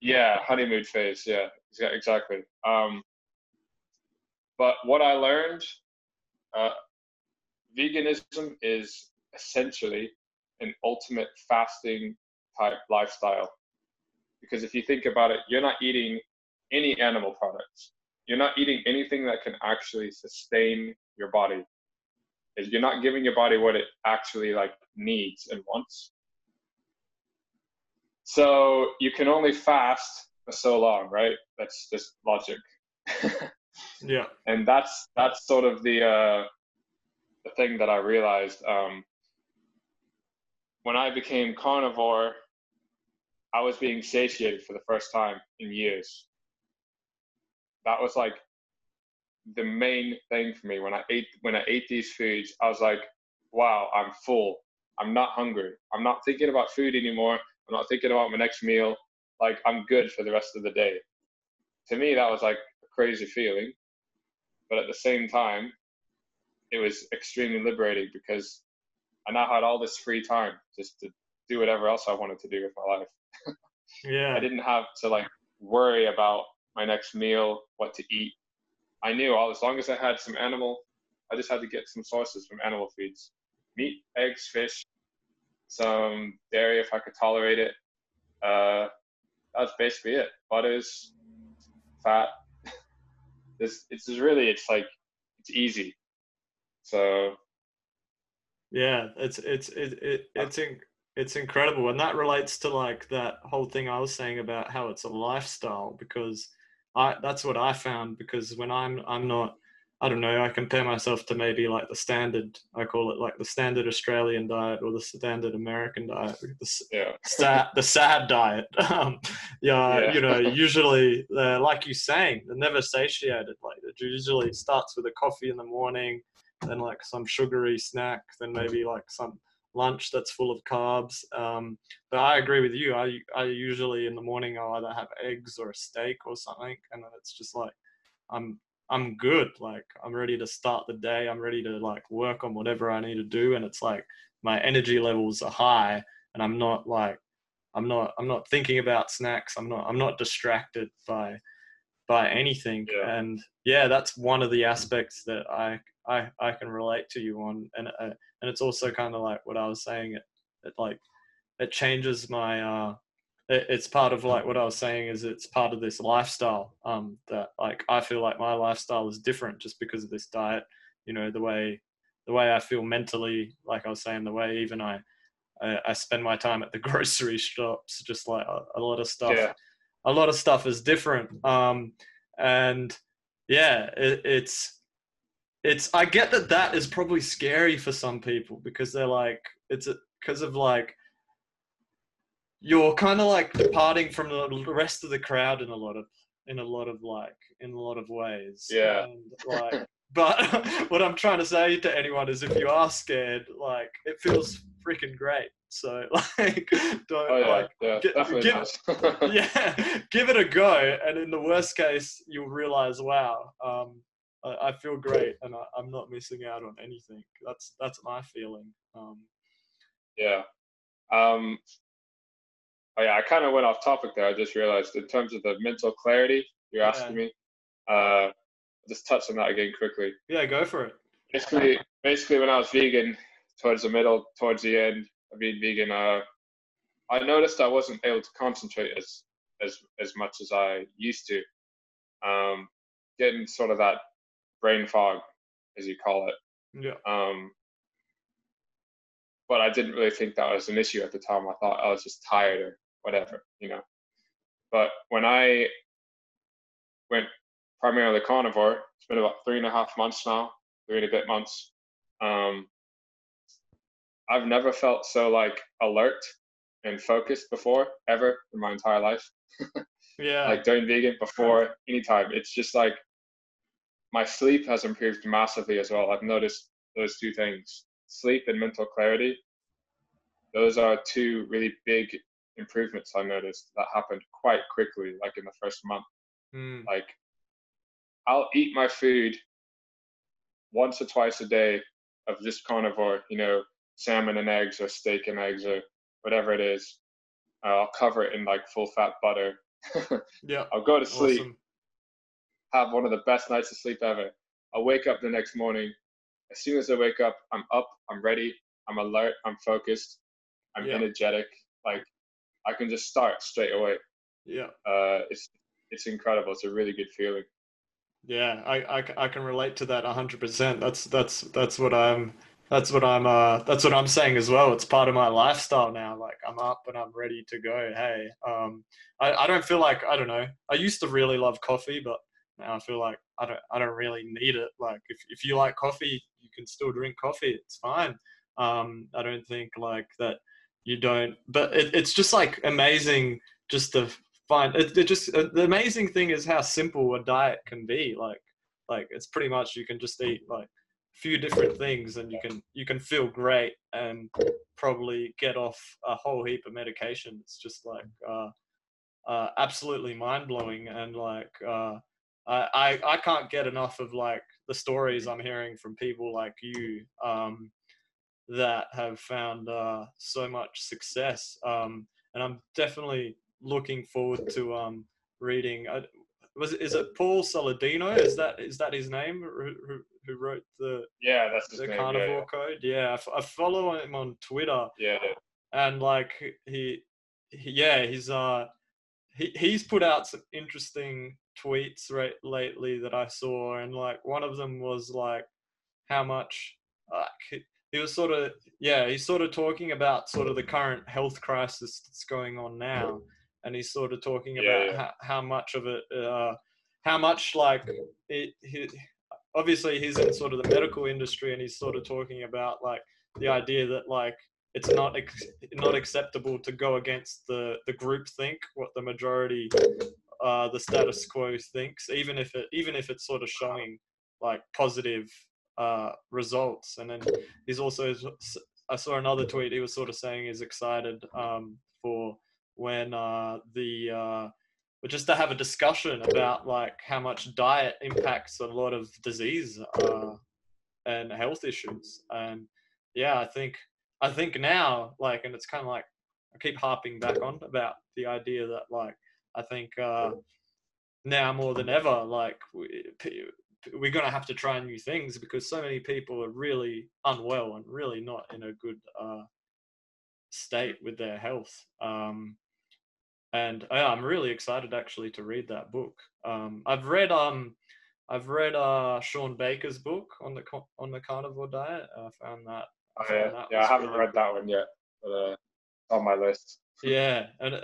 Yeah, honeymoon phase. Yeah, exactly. Um, but what I learned, uh, veganism is essentially an ultimate fasting type lifestyle. Because if you think about it, you're not eating any animal products. You're not eating anything that can actually sustain your body. You're not giving your body what it actually like needs and wants. So you can only fast for so long, right? That's just logic. yeah. And that's that's sort of the uh, the thing that I realized. Um, when I became carnivore, I was being satiated for the first time in years. That was like the main thing for me when I ate when I ate these foods. I was like, wow, I'm full. I'm not hungry. I'm not thinking about food anymore. I'm not thinking about my next meal. Like I'm good for the rest of the day. To me, that was like a crazy feeling, but at the same time, it was extremely liberating because I now had all this free time just to do whatever else I wanted to do with my life. yeah. I didn't have to like worry about my next meal, what to eat. I knew all as long as I had some animal, I just had to get some sources from animal feeds. Meat, eggs, fish, some dairy if I could tolerate it. Uh, that's basically it. Butters, fat. this it's really it's like it's easy. So yeah, it's it's it, it it's in, it's incredible, and that relates to like that whole thing I was saying about how it's a lifestyle because I that's what I found because when I'm I'm not I don't know I compare myself to maybe like the standard I call it like the standard Australian diet or the standard American diet the yeah. sad the sad diet um, yeah, yeah, you know usually like you saying they're never satiated like it usually starts with a coffee in the morning then like some sugary snack, then maybe like some lunch that's full of carbs. Um, but I agree with you. I I usually in the morning I'll either have eggs or a steak or something, and then it's just like I'm I'm good. Like I'm ready to start the day. I'm ready to like work on whatever I need to do, and it's like my energy levels are high, and I'm not like I'm not I'm not thinking about snacks. I'm not I'm not distracted by by anything. Yeah. And yeah, that's one of the aspects that I I I can relate to you on, and uh, and it's also kind of like what I was saying. It, it like it changes my. Uh, it, it's part of like what I was saying is it's part of this lifestyle. Um, that like I feel like my lifestyle is different just because of this diet. You know the way the way I feel mentally, like I was saying, the way even I I, I spend my time at the grocery shops, just like a, a lot of stuff. Yeah. A lot of stuff is different. Um, and yeah, it, it's it's I get that that is probably scary for some people because they're like it's because of like you're kind of like departing from the rest of the crowd in a lot of in a lot of like in a lot of ways. Yeah. And, like, but what I'm trying to say to anyone is, if you are scared, like it feels freaking great. So like, don't Oh yeah, like, yeah, get- get- yeah, give it a go, and in the worst case, you'll realize, wow, um, I, I feel great, and I, I'm not missing out on anything. That's that's my feeling. Um, Yeah. Um, oh yeah, I kind of went off topic there. I just realized in terms of the mental clarity you're Yeah. asking me, uh, just touch on that again quickly. yeah, go for it. Basically, basically when I was vegan, towards the middle, towards the end of being vegan, uh, I noticed I wasn't able to concentrate as as as much as I used to. Um, getting sort of that brain fog, as you call it. Yeah, Um, but I didn't really think that was an issue at the time. I thought I was just tired or whatever, you know. But when I went primarily carnivore, it's been about three and a half months now, three and a bit months. Um, I've never felt so like alert and focused before ever in my entire life yeah, like doing vegan before anytime. It's just like my sleep has improved massively as well. I've noticed those two things sleep and mental clarity. Those are two really big improvements I noticed that happened quite quickly, like in the first month. Mm, Like, I'll eat my food once or twice a day of just carnivore, you know, salmon and eggs or steak and eggs or whatever it is. Uh, I'll cover it in like full fat butter. yeah, I'll go to sleep awesome. Have one of the best nights of sleep ever. I wake up the next morning. As soon as I wake up, I'm up, I'm ready, I'm alert, I'm focused, I'm Yeah. energetic. Like I can just start straight away. Yeah, Uh, it's it's incredible. It's a really good feeling. yeah, I, I, I can relate to that hundred percent. That's that's that's what I'm. That's what I'm. Uh, that's what I'm saying as well. It's part of my lifestyle now. Like I'm up and I'm ready to go. Hey, um, I, I don't feel like I don't know. I used to really love coffee, but now I feel like I don't. I don't really need it. Like if if you like coffee, you can still drink coffee. It's fine. Um, I don't think like that. You don't. But it, it's just like amazing just to find. It, it just uh, the amazing thing is how simple a diet can be. Like like it's pretty much you can just eat like a few different things and you can you can feel great and probably get off a whole heap of medication it's just like uh, uh, absolutely mind-blowing and like uh, I, I i can't get enough of like the stories i'm hearing from people like you um, that have found uh, so much success um, and i'm definitely looking forward to um, reading uh, was is it Paul Saladino? Is that is that his name? Who, who, wrote the Yeah, that's the name. carnivore Yeah, code? Yeah, I, f- I follow him on Twitter, yeah. yeah. and like he, he yeah, he's uh he he's put out some interesting tweets right lately that I saw, and like one of them was like how much like he, was sort of yeah he's sort of talking about sort of the current health crisis that's going on now and he's sort of talking Yeah, about. How, how much of it uh how much like it he, obviously he's in sort of the medical industry and he's sort of talking about like the idea that like it's not ex- not acceptable to go against the the group think what the majority uh the status quo thinks even if it even if it's sort of showing like positive uh results. And then he's also i saw another tweet he was sort of saying he's excited um for when uh the uh but just to have a discussion about like how much diet impacts a lot of disease uh, and health issues. And yeah i think i think now like and it's kind of like i keep harping back on about the idea that like i think uh now more than ever like we, we're going to have to try new things because so many people are really unwell and really not in a good uh state with their health um and yeah, I'm really excited actually to read that book. Um, I've read um, I've read uh Shawn Baker's book on the on the carnivore diet. I found that. Oh, found yeah, that yeah. I haven't really read that one yet, but uh, on my list. Yeah, and uh,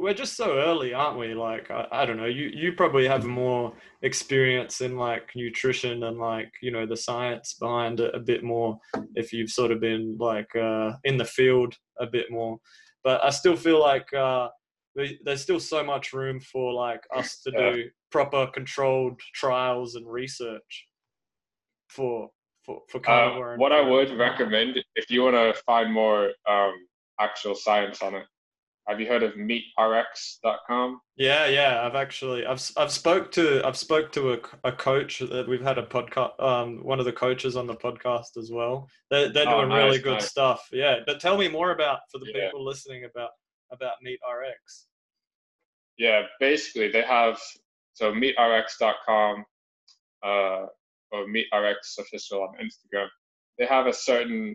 we're just so early, aren't we? Like I, I don't know. You you probably have more experience in like nutrition and like you know the science behind it a bit more if you've sort of been like uh, in the field a bit more. but I still feel like uh, we, there's still so much room for like us to Yeah. do proper controlled trials and research for for for Uh, carnivore. and what I would recommend if you want to find more um, actual science on it, have you heard of meatrx.com? Yeah, yeah. I've actually I've I've spoke to I've spoke to a, a coach that we've had a podcast um one of the coaches on the podcast as well. They're they're Oh, doing really good nice. stuff. Yeah, but tell me more about for the Yeah. people listening about about Meat RX. Yeah, basically they have so meatrx.com uh, or meatrx official on Instagram. They have a certain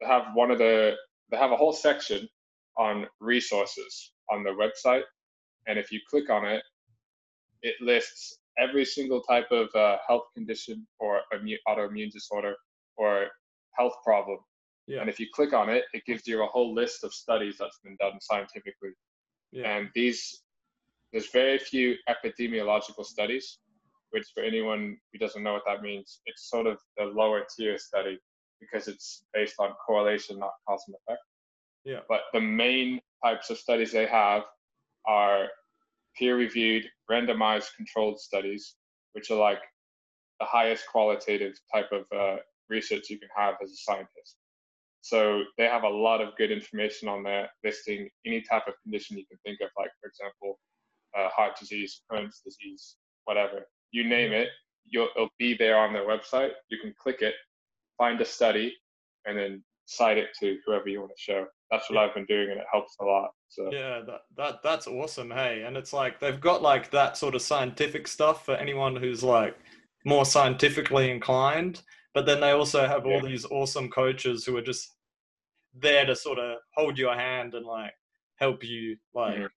they have one of the they have a whole section on resources on their website, and if you click on it, it lists every single type of uh, health condition or immune, autoimmune disorder or health problem. Yeah. And if you click on it, it gives you a whole list of studies that's been done scientifically. Yeah. And these, there's very few epidemiological studies, which for anyone who doesn't know what that means, it's sort of the lower tier study because it's based on correlation, not cause and effect. Yeah. But the main types of studies they have are peer-reviewed, randomized, controlled studies, which are like the highest qualitative type of uh, research you can have as a scientist. So they have a lot of good information on there, listing any type of condition you can think of, like for example, uh, heart disease, Crohn's disease, whatever. You name it, you'll it'll be there on their website. You can click it, find a study, and then cite it to whoever you want to show. That's what Yeah. I've been doing, and it helps a lot. So Yeah, that, that that's awesome. Hey, and it's like they've got like that sort of scientific stuff for anyone who's like more scientifically inclined, but then they also have all Yeah. these awesome coaches who are just there to sort of hold your hand and like help you like Mhm.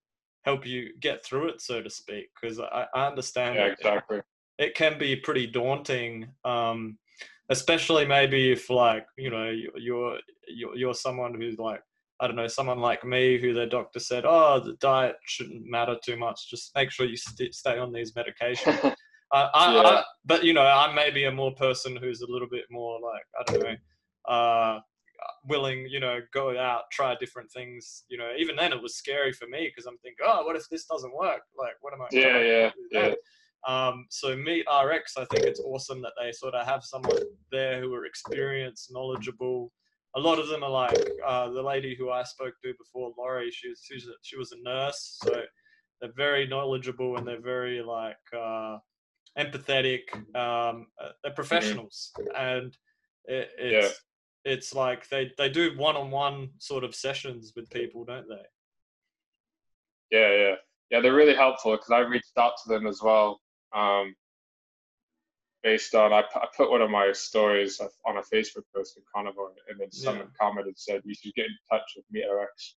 help you get through it, so to speak. Because I, I understand yeah, exactly. it can be pretty daunting um especially maybe if like you know you- you're you're, you're someone who's like i don't know someone like me who their doctor said oh the diet shouldn't matter too much. Just make sure you st- stay on these medications. I, I, Yeah. I, but you know i'm maybe a more person who's a little bit more like i don't know uh willing you know go out try different things you know. Even then it was scary for me because i'm thinking oh what if this doesn't work? Like what am i yeah, yeah, yeah. Um, so Meat RX, I think it's awesome that they sort of have someone there who are experienced, knowledgeable. A lot of them are like uh, the lady who I spoke to before, Laurie. She was she's a, she was a nurse, so they're very knowledgeable and they're very like uh, empathetic. Um, uh, they're professionals, and it, it's it's like they they do one on one sort of sessions with people, don't they? Yeah, yeah, yeah. They're really helpful because I reached out to them as well. Um, based on I, I put one of my stories on a Facebook post in Carnivore, and then someone commented said you should get in touch with Meat RX,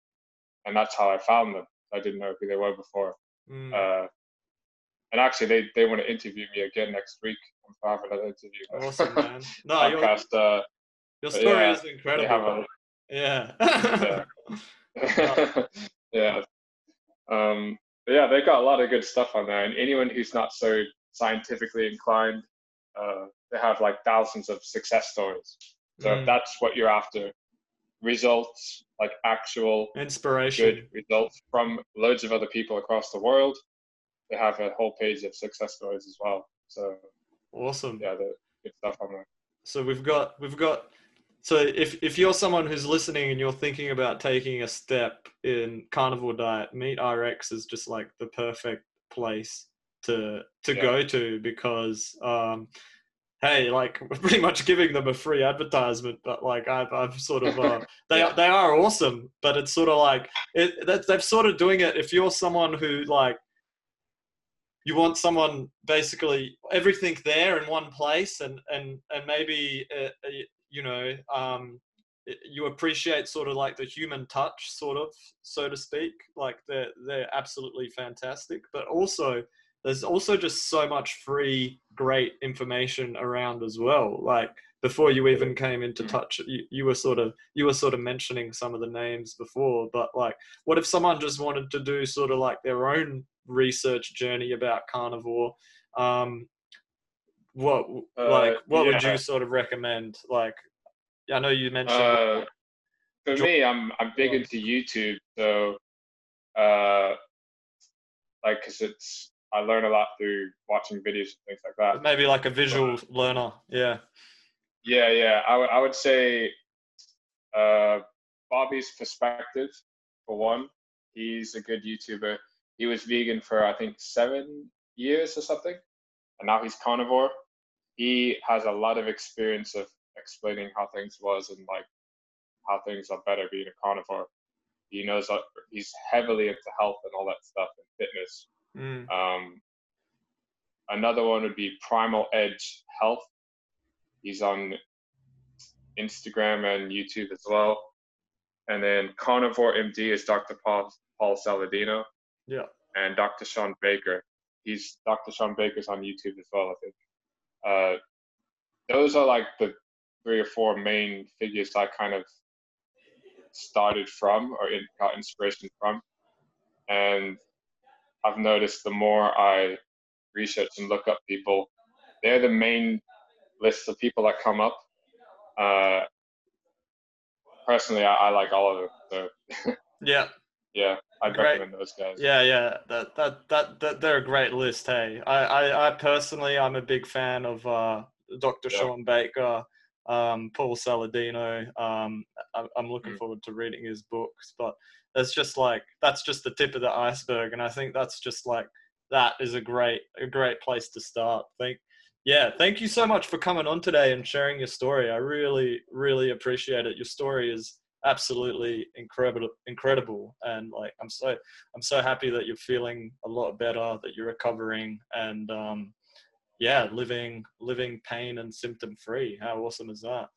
and that's how I found them. I didn't know who they were before. Mm. Uh, and actually, they, they want to interview me again next week. I'm having another interview. awesome, man. No, your, podcast. Uh, your story yeah, is incredible. a Yeah. yeah. Um, but yeah, they've got a lot of good stuff on there. And anyone who's not so scientifically inclined, uh, they have like thousands of success stories. So Mm. if that's what you're after, results, like actual Inspiration. good results from loads of other people across the world, they have a whole page of success stories as well. So Awesome. yeah, the good stuff on there. So we've got we've got so if if you're someone who's listening and you're thinking about taking a step in carnivore diet, Meat RX is just like the perfect place to to Yeah. go to because um hey like we're pretty much giving them a free advertisement but like I've, I've sort of uh, they Yeah. they are awesome but it's sort of like it that they're sort of doing it if you're someone who like you want someone basically everything there in one place and and and maybe uh, uh, you know um you appreciate sort of like the human touch sort of so to speak like they're they're absolutely fantastic but also there's also just so much free great information around as well like before you even came into Mm. touch you, you were sort of you were sort of mentioning some of the names before but like what if someone just wanted to do sort of like their own research journey about carnivore um what Uh, like what would you sort of recommend like i know you mentioned Uh, for Jo- me, I'm I'm big into YouTube So, uh, like, cause it's I learn a lot through watching videos and things like that. Maybe like a visual learner. Yeah. Yeah, yeah. I would I would say uh, Bobby's perspective for one. He's a good YouTuber. He was vegan for I think seven years or something, and now he's carnivore. He has a lot of experience of explaining how things was and like how things are better being a carnivore. He knows that he's heavily into health and all that stuff and fitness. Mm. Um, another one would be Primal Edge Health. He's on Instagram and YouTube as well. And then Carnivore MD is Dr. Paul, Paul Saladino. Yeah. And Dr. Shawn Baker. He's Dr. Shawn Baker's on YouTube as well, I think. Uh, those are like the three or four main figures I kind of started from or in, got inspiration from. And I've noticed the more I research and look up people, they're the main list of people that come up. Uh, personally, I, I like all of them. So Yeah. yeah, Great. recommend those guys. Yeah, yeah, that, that that that they're a great list. Hey, I I, I personally I'm a big fan of uh, Dr. Yeah. Shawn Baker, um, Paul Saladino. Um, I, I'm looking Mm. forward to reading his books, but it's just like that's just the tip of the iceberg, and I think that's just like that is a great a great place to start. Thank yeah, thank you so much for coming on today and sharing your story. I really really appreciate it. Your story is absolutely incredible incredible and like i'm so i'm so happy that you're feeling a lot better that you're recovering and um yeah living living pain and symptom free how awesome is that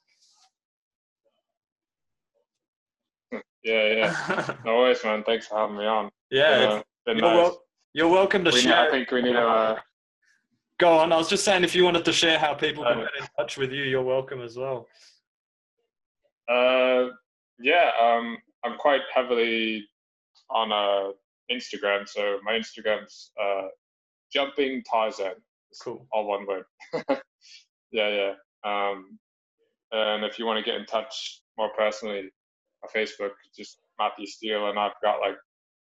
Yeah, yeah. No worries, man. Thanks for having me on. yeah uh, been you're, nice. wel- you're welcome to We need, share I think we need to. Uh, go on i was just saying if you wanted to share how people can Uh, get in touch with you you're welcome as well uh, yeah, um, I'm quite heavily on uh, Instagram. So my Instagram's uh, jumping Tarzan. Cool all one word. yeah, yeah. Um, and if you want to get in touch more personally, on Facebook, just Matthew Steel, and I've got like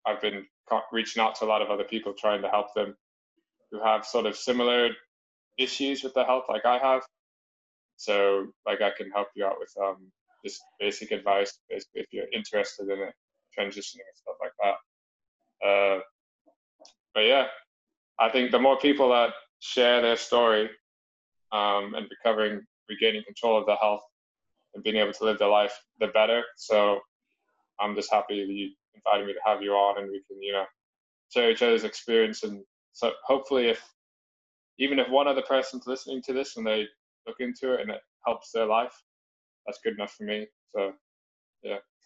I've been reaching out to a lot of other people trying to help them who have sort of similar issues with their health like I have. So like I can help you out with um, just basic advice, basically if you're interested in it, transitioning and stuff like that. Uh, but yeah, I think the more people that share their story um, and recovering, regaining control of their health and being able to live their life, the better. So I'm just happy that you invited me to have you on and we can, you know, share each other's experience. And so hopefully if, even if one other person's listening to this and they look into it and it helps their life, that's good enough for me. So